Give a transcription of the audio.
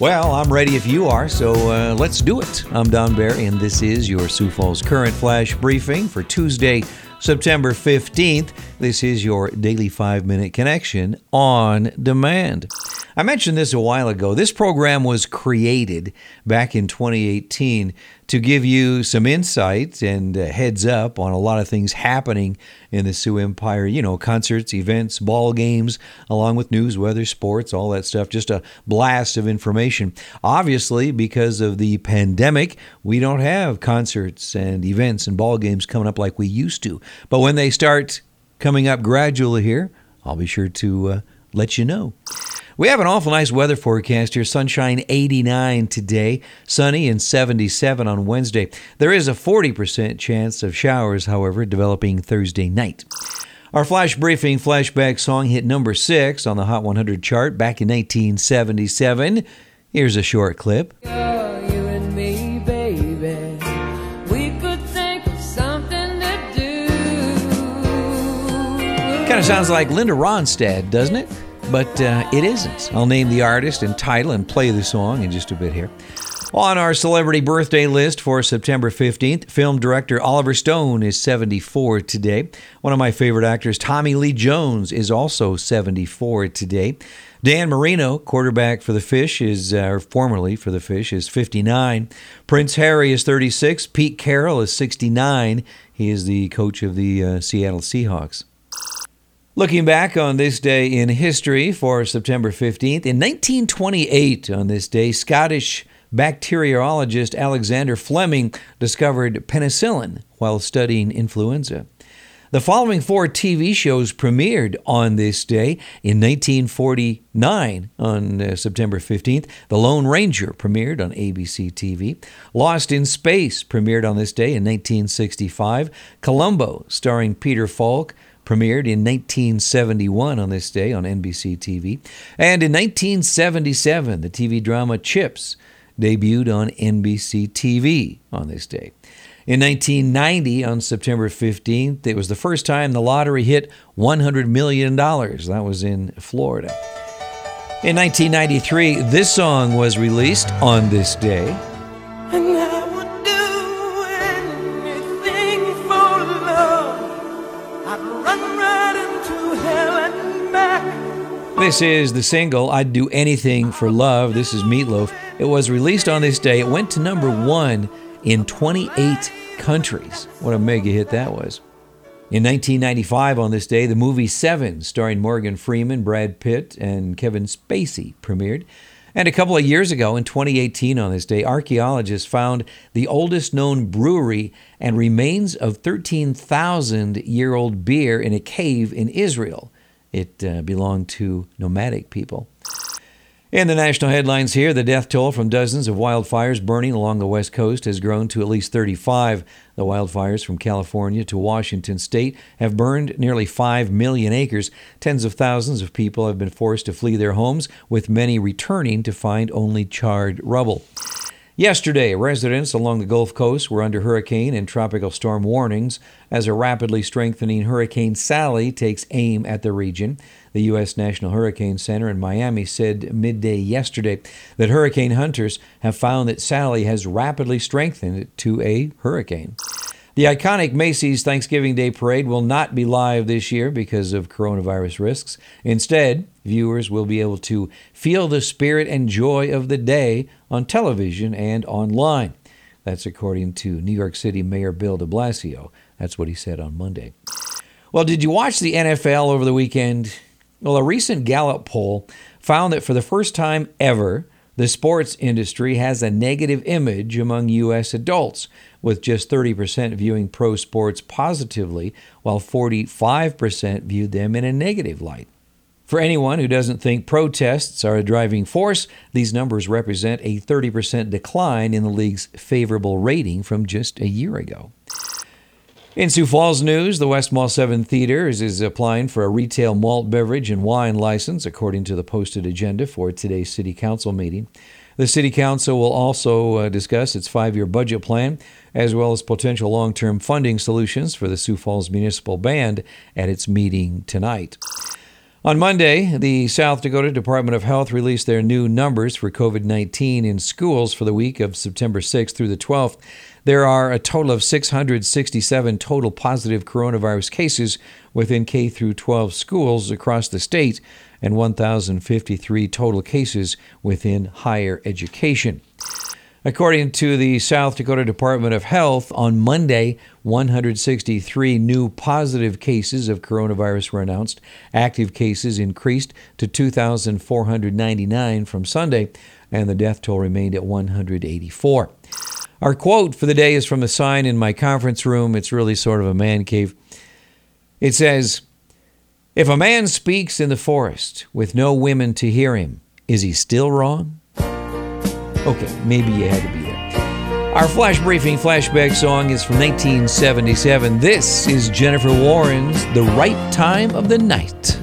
Well, I'm ready if you are, so uh, let's do it. I'm Don Barry, and this is your Sioux Falls Current Flash Briefing for Tuesday, September 15th. This is your daily five minute connection on demand. I mentioned this a while ago. This program was created back in 2018 to give you some insight and heads up on a lot of things happening in the Sioux Empire. You know, concerts, events, ball games, along with news, weather, sports, all that stuff. Just a blast of information. Obviously, because of the pandemic, we don't have concerts and events and ball games coming up like we used to. But when they start coming up gradually here, I'll be sure to uh, let you know. We have an awful nice weather forecast here. Sunshine 89 today, sunny and 77 on Wednesday. There is a 40% chance of showers, however, developing Thursday night. Our flash briefing flashback song hit number six on the Hot 100 chart back in 1977. Here's a short clip. Kind of sounds like Linda Ronstadt, doesn't it? But uh, it isn't. I'll name the artist and title and play the song in just a bit here. On our celebrity birthday list for September 15th, film director Oliver Stone is 74 today. One of my favorite actors, Tommy Lee Jones, is also 74 today. Dan Marino, quarterback for the Fish, is uh, or formerly for the Fish, is 59. Prince Harry is 36. Pete Carroll is 69. He is the coach of the uh, Seattle Seahawks. Looking back on this day in history for September 15th, in 1928, on this day, Scottish bacteriologist Alexander Fleming discovered penicillin while studying influenza. The following four TV shows premiered on this day. In 1949, on uh, September 15th, The Lone Ranger premiered on ABC TV. Lost in Space premiered on this day in 1965. Columbo, starring Peter Falk, premiered in 1971 on this day on NBC TV. And in 1977, the TV drama Chips debuted on NBC TV on this day. In 1990, on September 15th, it was the first time the lottery hit $100 million. That was in Florida. In 1993, this song was released on this day. This is the single I'd Do Anything for Love. This is Meatloaf. It was released on this day. It went to number one in 28 countries. What a mega hit that was. In 1995, on this day, the movie Seven, starring Morgan Freeman, Brad Pitt, and Kevin Spacey, premiered. And a couple of years ago, in 2018, on this day, archaeologists found the oldest known brewery and remains of 13,000 year old beer in a cave in Israel. It uh, belonged to nomadic people. In the national headlines here, the death toll from dozens of wildfires burning along the West Coast has grown to at least 35. The wildfires from California to Washington state have burned nearly 5 million acres. Tens of thousands of people have been forced to flee their homes, with many returning to find only charred rubble. Yesterday, residents along the Gulf Coast were under hurricane and tropical storm warnings as a rapidly strengthening Hurricane Sally takes aim at the region. The U.S. National Hurricane Center in Miami said midday yesterday that hurricane hunters have found that Sally has rapidly strengthened to a hurricane. The iconic Macy's Thanksgiving Day Parade will not be live this year because of coronavirus risks. Instead, viewers will be able to feel the spirit and joy of the day on television and online. That's according to New York City Mayor Bill de Blasio. That's what he said on Monday. Well, did you watch the NFL over the weekend? Well, a recent Gallup poll found that for the first time ever, the sports industry has a negative image among U.S. adults, with just 30% viewing pro sports positively, while 45% viewed them in a negative light. For anyone who doesn't think protests are a driving force, these numbers represent a 30% decline in the league's favorable rating from just a year ago. In Sioux Falls news, the West Mall 7 Theater is, is, applying for a retail malt beverage and wine license, according to the posted agenda for today's City Council meeting. The City Council will also uh, discuss its five year budget plan, as well as potential long term funding solutions for the Sioux Falls Municipal Band at its meeting tonight. On Monday, the South Dakota Department of Health released their new numbers for COVID 19 in schools for the week of September 6th through the 12th. There are a total of 667 total positive coronavirus cases within K through 12 schools across the state and 1,053 total cases within higher education. According to the South Dakota Department of Health, on Monday, 163 new positive cases of coronavirus were announced. Active cases increased to 2,499 from Sunday, and the death toll remained at 184. Our quote for the day is from a sign in my conference room. It's really sort of a man cave. It says, If a man speaks in the forest with no women to hear him, is he still wrong? Okay, maybe you had to be there. Our flash briefing flashback song is from 1977. This is Jennifer Warnes The Right Time of the Night.